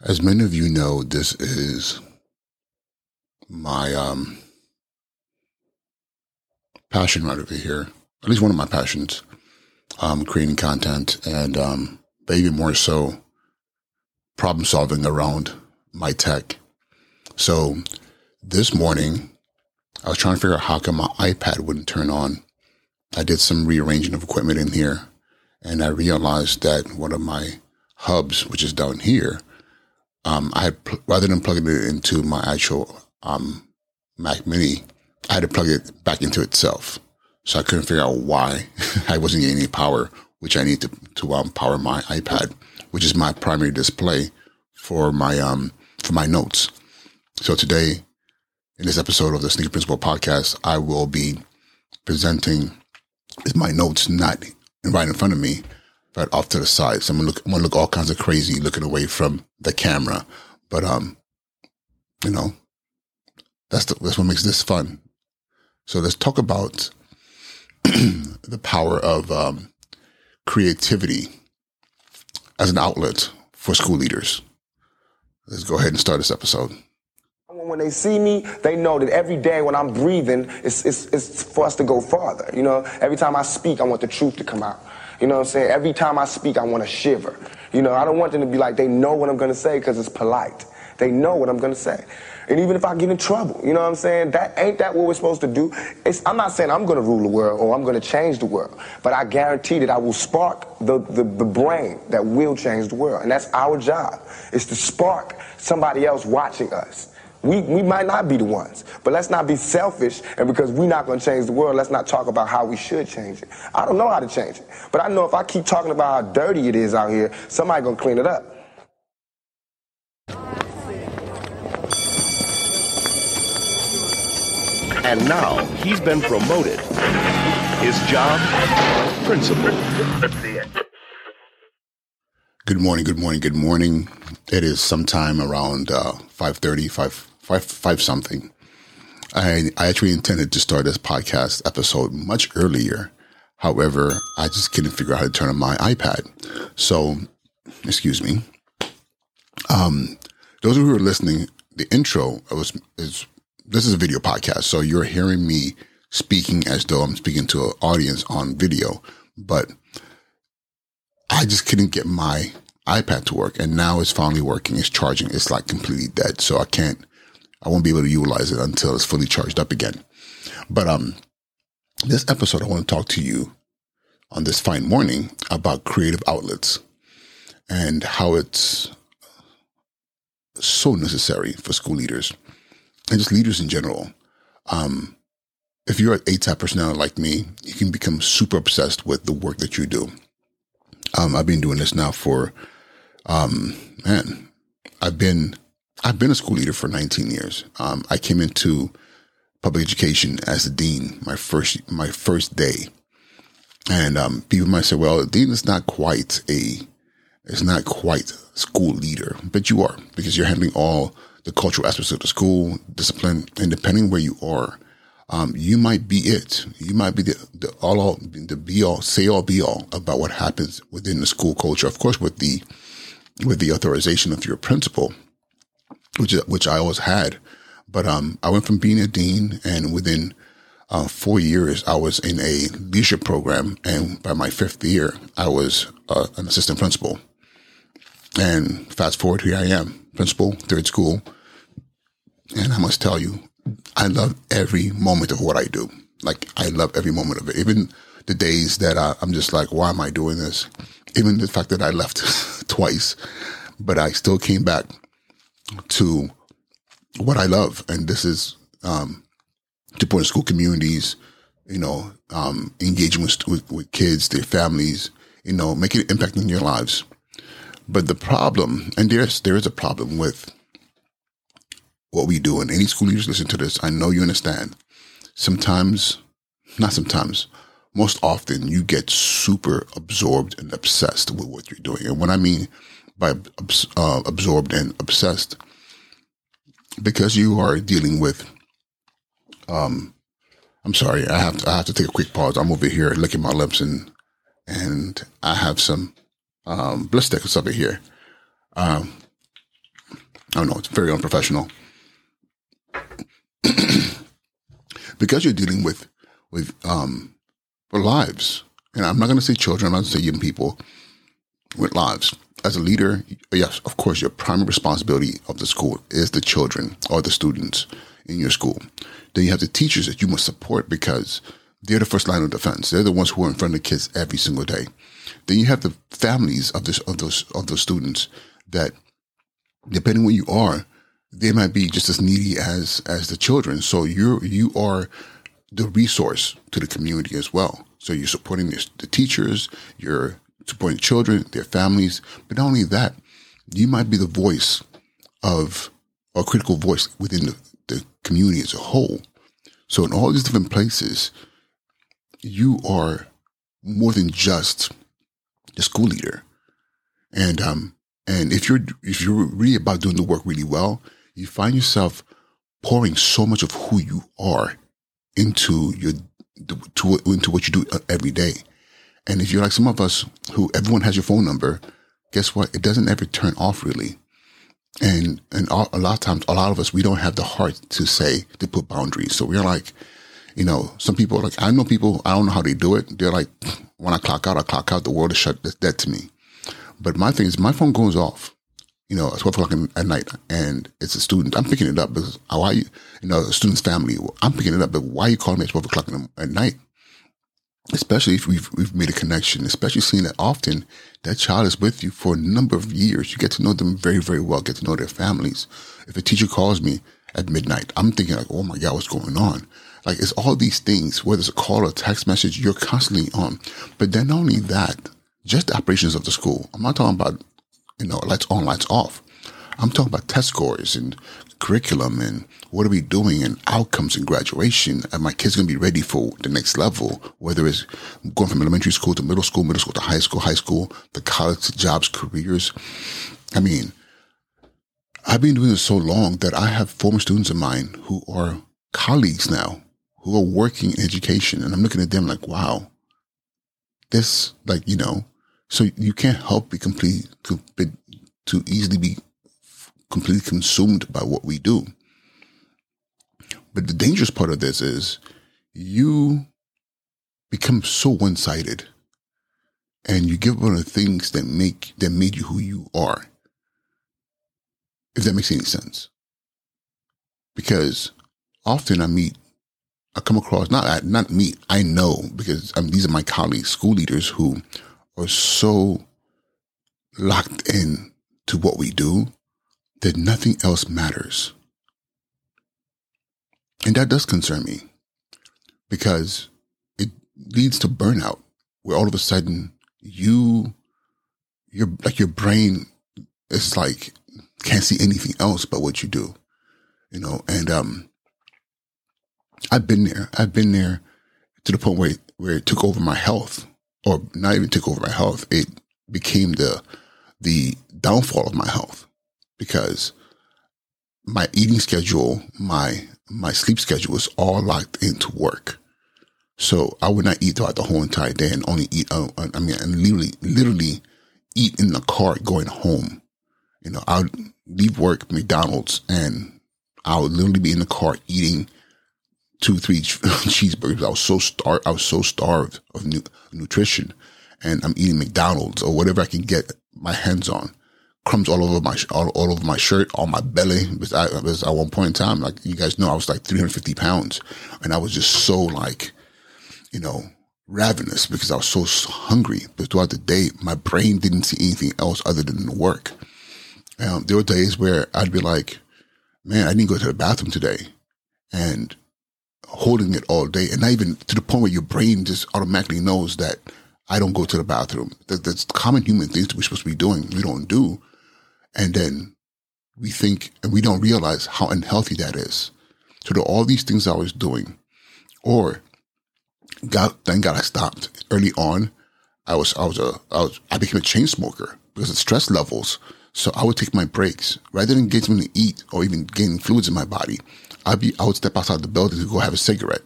As many of you know, this is my um, passion right over here. At least one of my passions, um, creating content and, um, more so, problem solving around my tech. So this morning, I was trying to figure out how come my iPad wouldn't turn on. I did some rearranging of equipment in here, and I realized that one of my hubs, which is down here, um, I had rather than plugging it into my actual um, Mac Mini, I had to plug it back into itself. So I couldn't figure out why I wasn't getting any power, which I need to to um, power my iPad, which is my primary display for my um for my notes. So today, in this episode of the Sneaker Principal podcast, I will be presenting my notes not right in front of me, off to the side. So I'm gonna look, I'm gonna look all kinds of crazy looking away from the camera. But um, you know, that's the, that's what makes this fun. So let's talk about the power of um, creativity as an outlet for school leaders. Let's go ahead and start this episode. When they see me, they know that every day when I'm breathing, it's, it's, it's for us to go farther. You know, every time I speak, I want the truth to come out. You know what I'm saying? Every time I speak, I want to shiver. You know, I don't want them to be like, they know what I'm going to say because it's polite. They know what I'm going to say. And even if I get in trouble, you know what I'm saying? That ain't that what we're supposed to do? It's, I'm not saying I'm going to rule the world or I'm going to change the world, but I guarantee that I will spark the, the, the brain that will change the world. And that's our job, is to spark somebody else watching us. We, we might not be the ones, but let's not be selfish. And because we're not going to change the world, let's not talk about how we should change it. I don't know how to change it, but I know if I keep talking about how dirty it is out here, somebody going to clean it up. And now he's been promoted. His job, principal. Good morning, good morning, good morning. It is sometime around uh, 5.30, 5, 5, 5 something. I, I actually intended to start this podcast episode much earlier. However, I just couldn't figure out how to turn on my iPad. So, excuse me. Um, those of you who are listening, the intro was is this is a video podcast, so you're hearing me speaking as though I'm speaking to an audience on video, but I just couldn't get my iPad to work, and now it's finally working. It's charging. It's like completely dead, so I can't. I won't be able to utilize it until it's fully charged up again. But um, this episode, I want to talk to you on this fine morning about creative outlets and how it's so necessary for school leaders and just leaders in general. Um, if you're an A-type personality like me, you can become super obsessed with the work that you do. Um, I've been doing this now for, um, man, I've been, I've been a school leader for 19 years. Um, I came into public education as a dean my first, my first day. And, um, people might say, well, dean is not quite a, it's not quite school leader, but you are because you're handling all the cultural aspects of the school, discipline, and depending where you are, um, you might be it. You might be the, the all, all, the be all, say all, be all about what happens within the school culture. Of course, with the with the authorization of your principal, which which I always had. But um, I went from being a dean, and within uh, four years, I was in a leadership program, and by my fifth year, I was uh, an assistant principal. And fast forward, here I am, principal, third school, and I must tell you, I love every moment of what I do. Like, I love every moment of it. Even the days that I, I'm just like, why am I doing this? Even the fact that I left twice, but I still came back to what I love. And this is, um, supporting school communities, you know, um, engaging with, with, with kids, their families, you know, making an impact in their lives. But the problem, and there's, there is a problem with what we do, and any school leaders listen to this, I know you understand. Sometimes, not sometimes, most often you get super absorbed and obsessed with what you're doing. And what I mean by uh, absorbed and obsessed, because you are dealing with, um, I'm sorry, I have to, I have to take a quick pause. I'm over here licking my lips and and I have some um, bliss over here. Um, I don't know. It's very unprofessional. because you're dealing with with um lives, and I'm not going to say children. I'm not to say young people with lives. As a leader, yes, of course, your primary responsibility of the school is the children or the students in your school. Then you have the teachers that you must support because they're the first line of defense. They're the ones who are in front of the kids every single day. Then you have the families of this of those of those students that, depending where you are, they might be just as needy as as the children. So you're you are the resource to the community as well. So you're supporting the teachers, you're supporting children, their families, but not only that, you might be the voice of a critical voice within the, the community as a whole. So in all these different places, you are more than just the school leader. And um and if you're if you're really about doing the work really well, you find yourself pouring so much of who you are into your to into what you do every day. And if you're like some of us who everyone has your phone number, guess what? It doesn't ever turn off really. And and a lot of times, a lot of us we don't have the heart to say to put boundaries. So we're like, you know, some people like I know people I don't know how they do it. They're like, when I clock out, I clock out. The world is shut dead to me. But my thing is, my phone goes off you know, at 12 o'clock at night and it's a student, I'm picking it up because why you, you know, a student's family, I'm picking it up, but why are you calling me at 12 o'clock at night? Especially if we've, we've made a connection, especially seeing that often that child is with you for a number of years. You get to know them very, very well, get to know their families. If a teacher calls me at midnight, I'm thinking like, oh my God, what's going on? Like it's all these things, whether it's a call or a text message, you're constantly on. But then not only that, just the operations of the school. I'm not talking about you know, lights on, lights off. I'm talking about test scores and curriculum and what are we doing and outcomes and graduation. And my kids going to be ready for the next level, whether it's going from elementary school to middle school, middle school to high school, high school, the college to jobs, careers. I mean, I've been doing this so long that I have former students of mine who are colleagues now who are working in education. And I'm looking at them like, wow, this, like, you know, so you can't help be complete to, to easily be completely consumed by what we do. But the dangerous part of this is you become so one sided and you give up on the things that make that made you who you are. If that makes any sense. Because often I meet I come across not not meet, I know because I mean, these are my colleagues, school leaders who are so locked in to what we do that nothing else matters. And that does concern me because it leads to burnout where all of a sudden you, you're like your brain is like, can't see anything else but what you do, you know, and, um, I've been there. I've been there to the point where, where it took over my health or not even took over my health. It became the the downfall of my health because my eating schedule, my my sleep schedule was all locked into work. So I would not eat throughout the whole entire day and only eat. Uh, I mean, and literally, literally eat in the car going home. You know, I would leave work, McDonald's, and I would literally be in the car eating two, three cheeseburgers. I was so starved. I was so starved of nu- nutrition, and I'm eating McDonald's or whatever I can get my hands on. Crumbs all over my all, all over my shirt, on my belly. Because, I, because at one point in time, like you guys know, I was like 350 pounds, and I was just so like, you know, ravenous because I was so hungry. But throughout the day, my brain didn't see anything else other than work. Um, there were days where I'd be like, "Man, I didn't go to the bathroom today," and holding it all day, and not even to the point where your brain just automatically knows that I don't go to the bathroom. That, that's common human things that we're supposed to be doing. We don't do, and then we think and we don't realize how unhealthy that is. So to all these things I was doing, or God, thank God I stopped early on. I was I was a I was I became a chain smoker because of stress levels. So I would take my breaks rather than getting something to eat or even getting fluids in my body. I'd be, I would step outside the building to go have a cigarette.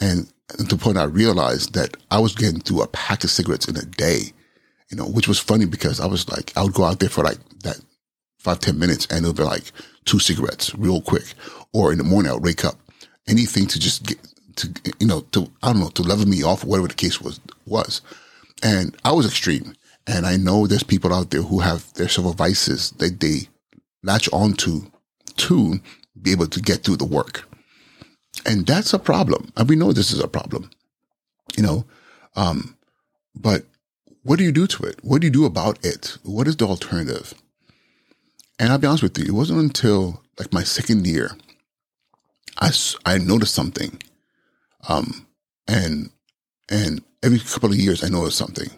And to the point I realized that I was getting through a pack of cigarettes in a day, you know, which was funny because I was like, I would go out there for like five, ten minutes and it'll be like two cigarettes real quick. Or in the morning I'll wake up. Anything to just get to you know, to I don't know, to level me off, whatever the case was was. And I was extreme. And I know there's people out there who have their several vices that they latch onto to to be able to get through the work. And that's a problem. And we know this is a problem, you know, um, but what do you do to it? What do you do about it? What is the alternative? And I'll be honest with you, it wasn't until like my second year, I, I noticed something. Um, and, and every couple of years I noticed something.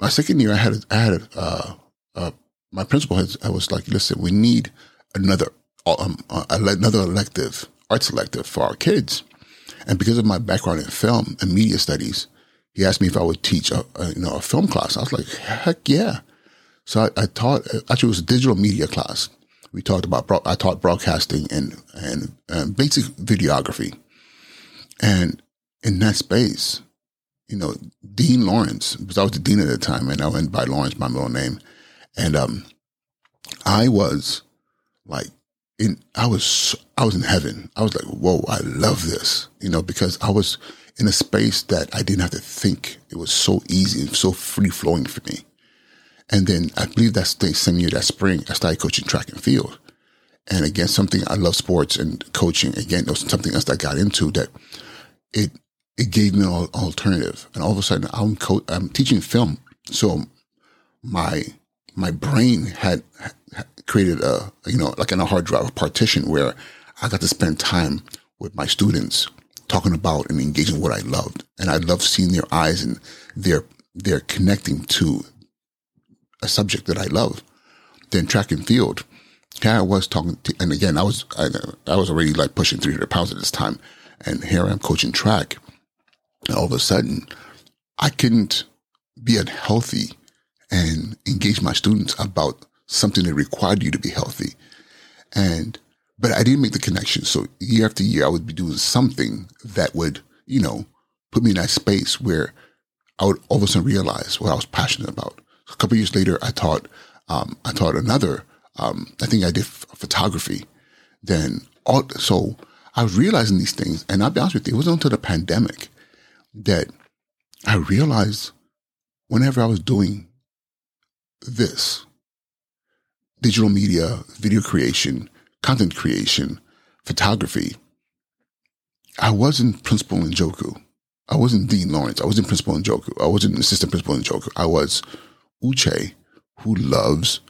My second year, I had, I had, uh, uh, my principal has, I was like, listen, we need another, um, uh, another elective, art elective for our kids. And because of my background in film and media studies, he asked me if I would teach a, a you know a film class. I was like, heck yeah! So I, I, taught. Actually, it was a digital media class. We talked about. I taught broadcasting and and, and basic videography. And in that space, you know, Dean Lawrence, because I was the dean at the time, and I went by Lawrence, my middle name, and um, I was like in I was I was in heaven. I was like, whoa, I love this, you know, because I was in a space that I didn't have to think. It was so easy and so free flowing for me. And then I believe that same year, that spring, I started coaching track and field. And again, something I love sports and coaching. Again, it was something else that I got into that it it gave me an alternative. And all of a sudden, I'm co- I'm teaching film, so my my brain had, had created a you know like in a hard drive a partition where I got to spend time with my students talking about and engaging what I loved. And I loved seeing their eyes and their, their connecting to a subject that I love. Then track and field, here I was talking to, and again, I was, I, I was already like pushing 300 pounds at this time. And here I am coaching track. And all of a sudden, I couldn't be unhealthy and engage my students about something that required you to be healthy. And but I didn't make the connection. So year after year, I would be doing something that would, you know, put me in that space where I would all of a sudden realize what I was passionate about. A couple years later, I taught, um, I taught another, um, I think I did photography. Then all, so I was realizing these things. And I'll be honest with you, it wasn't until the pandemic that I realized whenever I was doing this, digital media, video creation, content creation, photography, I wasn't principal Njoku. I wasn't Dean Lawrence. I wasn't principal Njoku. I wasn't assistant principal Njoku. I was Uche, who loves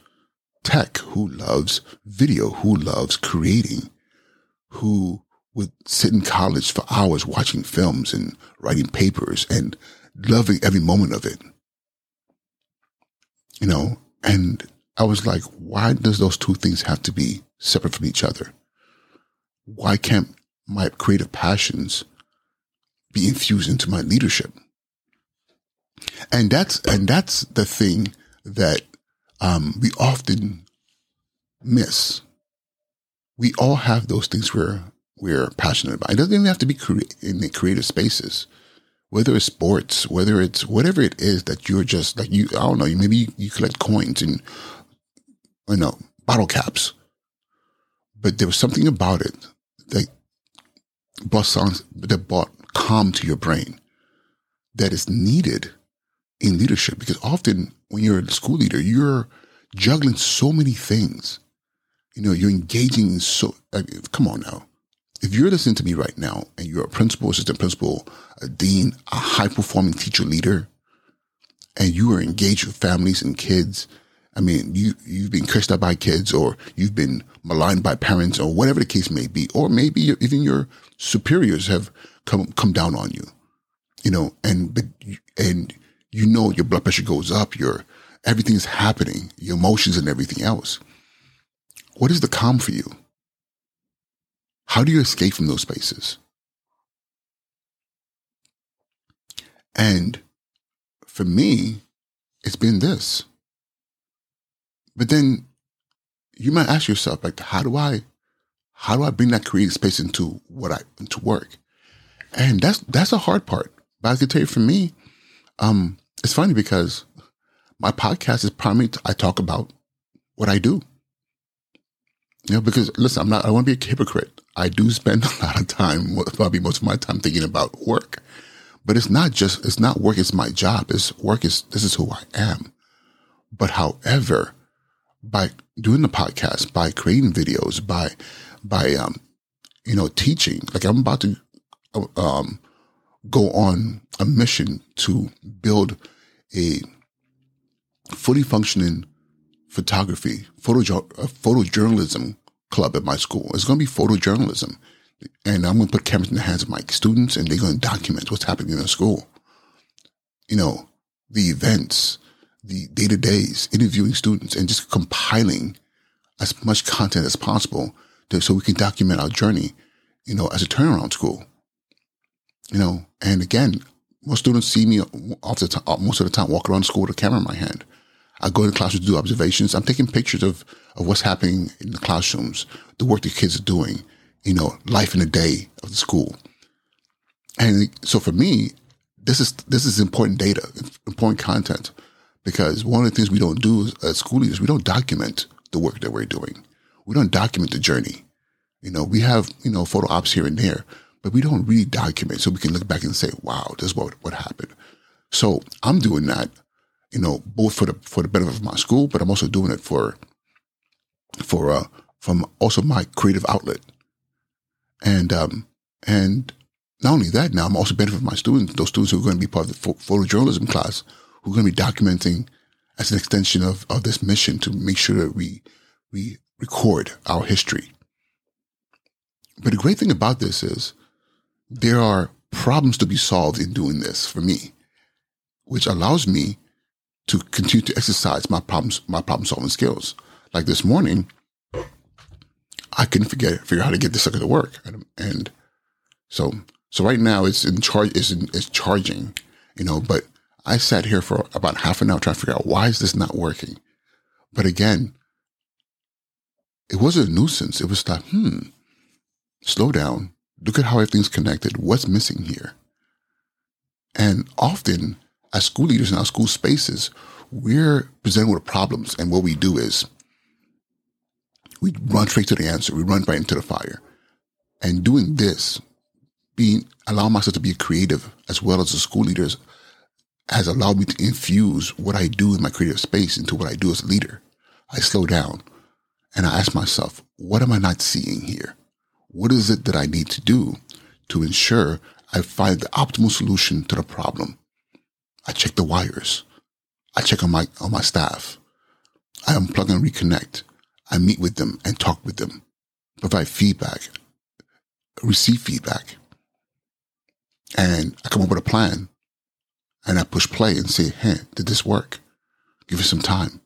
tech, who loves video, who loves creating, who would sit in college for hours watching films and writing papers and loving every moment of it. You know, and I was like, why does those two things have to be separate from each other? Why can't my creative passions be infused into my leadership? And that's and that's the thing that um, we often miss. We all have those things we're we're passionate about. It doesn't even have to be cre- in the creative spaces whether it's sports, whether it's whatever it is that you're just like you, I don't know, maybe you, you collect coins and you know, bottle caps. But there was something about it that brought songs that brought calm to your brain that is needed in leadership because often when you're a school leader, you're juggling so many things. You know, you're engaging in so, I mean, come on now. If you're listening to me right now and you're a principal, assistant principal, a dean, a high performing teacher leader, and you are engaged with families and kids I mean, you, you've been cursed out by kids or you've been maligned by parents or whatever the case may be. Or maybe even your superiors have come, come down on you, you know, and, but, and you know, your blood pressure goes up, your, everything's happening, your emotions and everything else. What is the calm for you? How do you escape from those spaces? And for me, it's been this. But then you might ask yourself, like, how do I, how do I bring that creative space into what I into work? And that's that's a hard part. But I can tell you, for me, um, it's funny because my podcast is primarily I talk about what I do. You know, because listen, I'm not, I want to be a hypocrite. I do spend a lot of time, probably most of my time thinking about work, but it's not just, it's not work. It's my job. It's work is, this is who I am. But however, by doing the podcast, by creating videos, by, by, um, you know, teaching, like I'm about to, um, go on a mission to build a fully functioning photography, photo, uh, photojournalism club at my school. It's going to be photojournalism. And I'm going to put cameras in the hands of my students and they're going to document what's happening in the school. You know, the events, the day to days, interviewing students and just compiling as much content as possible to, so we can document our journey, you know, as a turnaround school. You know, and again, most students see me off the most of the time walk around school with a camera in my hand. I go to the classroom to do observations. I'm taking pictures of, of what's happening in the classrooms, the work the kids are doing, you know, life in the day of the school. And so for me, this is, this is important data, important content, because one of the things we don't do as school leaders, we don't document the work that we're doing. We don't document the journey. You know, we have, you know, photo ops here and there, but we don't really document so we can look back and say, wow, this is what, what happened. So I'm doing that you know, both for the for the benefit of my school, but I'm also doing it for for uh from also my creative outlet. And um and not only that, now I'm also benefiting my students, those students who are going to be part of the photojournalism class, who are going to be documenting as an extension of, of this mission to make sure that we we record our history. But the great thing about this is there are problems to be solved in doing this for me, which allows me to continue to exercise my problems, my problem solving skills. Like this morning, I couldn't forget figure out how to get this sucker to work, and, and so so right now it's in charge, it's in, it's charging, you know. But I sat here for about half an hour trying to figure out why is this not working. But again, it wasn't a nuisance. It was like, hmm, slow down. Look at how everything's connected. What's missing here? And often as school leaders in our school spaces, we're presented with problems. And what we do is we run straight to the answer. We run right into the fire. And doing this, being allowing myself to be creative as well as a school leader has allowed me to infuse what I do in my creative space into what I do as a leader. I slow down and I ask myself, what am I not seeing here? What is it that I need to do to ensure I find the optimal solution to the problem? I check the wires. I check on my, on my staff. I unplug and reconnect. I meet with them and talk with them, provide feedback, receive feedback. And I come up with a plan and I push play and say, hey, did this work? Give it some time.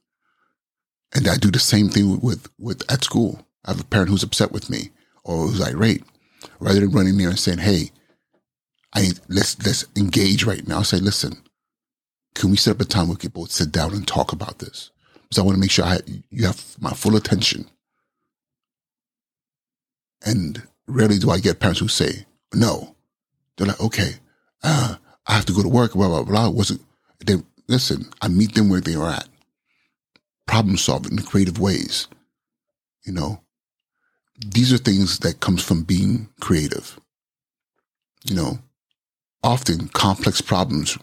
And I do the same thing with, with at school. I have a parent who's upset with me or who's irate. Rather than running there and saying, hey, I let's let's engage right now. Say, listen, can we set up a time where we can both sit down and talk about this? Because I want to make sure I, you have my full attention. And rarely do I get parents who say no. They're like, okay, uh, I have to go to work, blah, blah, blah. Wasn't, they, listen, I meet them where they are at. Problem solving in creative ways. You know, these are things that comes from being creative. You know, often complex problems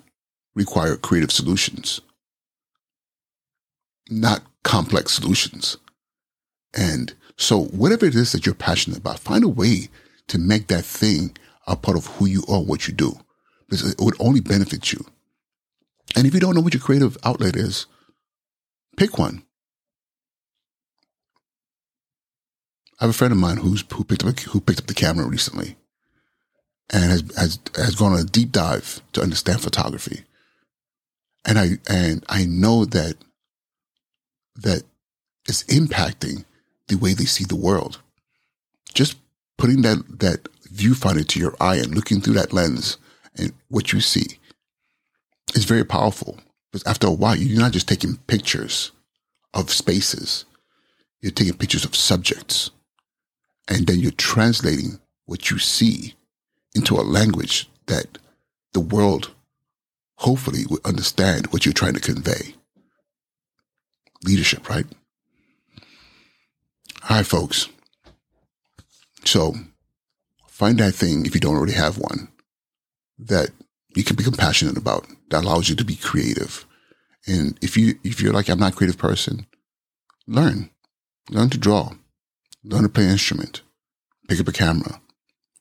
require creative solutions, not complex solutions. And so, whatever it is that you're passionate about, find a way to make that thing a part of who you are, what you do, because it would only benefit you. And if you don't know what your creative outlet is, pick one. I have a friend of mine who's who picked up who picked up the camera recently, and has has has gone on a deep dive to understand photography and I and I know that that it's impacting the way they see the world. Just putting that that viewfinder to your eye and looking through that lens and what you see is very powerful. Because after a while, you're not just taking pictures of spaces; you're taking pictures of subjects, and then you're translating what you see into a language that the world hopefully would understand what you're trying to convey. Leadership, right? Right, folks. So find that thing if you don't already have one that you can be compassionate about that allows you to be creative. And if you if you're like I'm not a creative person, learn. Learn to draw. Learn to play an instrument. Pick up a camera.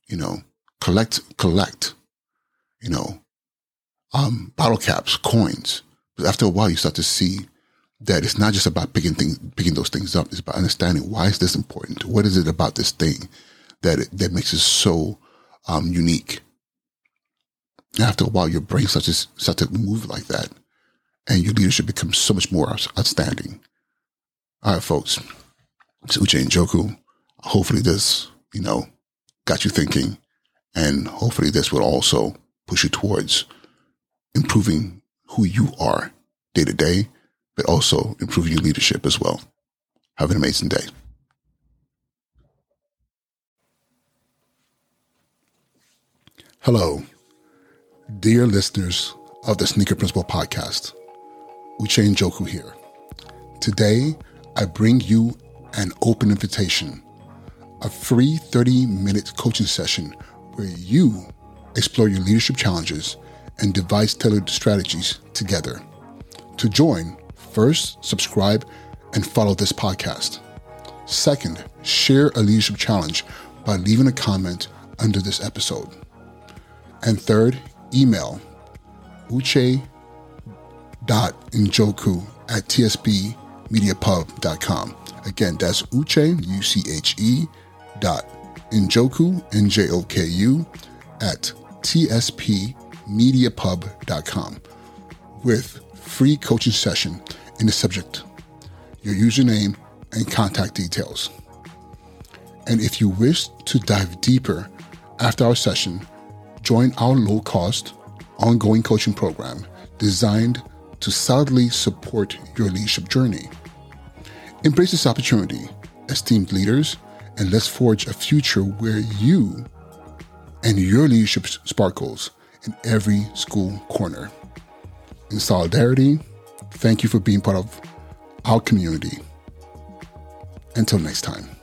You know, collect collect. You know, um, bottle caps, coins. But after a while you start to see that it's not just about picking things picking those things up, it's about understanding why is this important? What is it about this thing that it, that makes it so um, unique? after a while, your brain starts to, start to move like that, and your leadership becomes so much more outstanding. All right, folks, it's Uche Njoku. Hopefully, this you know got you thinking, and hopefully, this will also push you towards improving who you are day to day, but also improving your leadership as well. Have an amazing day. Hello. Dear listeners of the Sneaker Principal podcast, Uche Njoku here. Today, I bring you an open invitation, a free 30 minute coaching session where you explore your leadership challenges and devise tailored strategies together. To join, first, subscribe and follow this podcast. Second, share a leadership challenge by leaving a comment under this episode. And third, email uche.njoku at tspmediapub.com. Again, that's uche, U-C-H-E, dot njoku, N-J-O-K-U, at tspmediapub.com with free coaching session in the subject, your username, and contact details. And if you wish to dive deeper after our session, join our low cost, ongoing coaching program designed to solidly support your leadership journey. Embrace this opportunity, esteemed leaders, and let's forge a future where you and your leadership sparkles in every school corner. In solidarity, thank you for being part of our community. Until next time.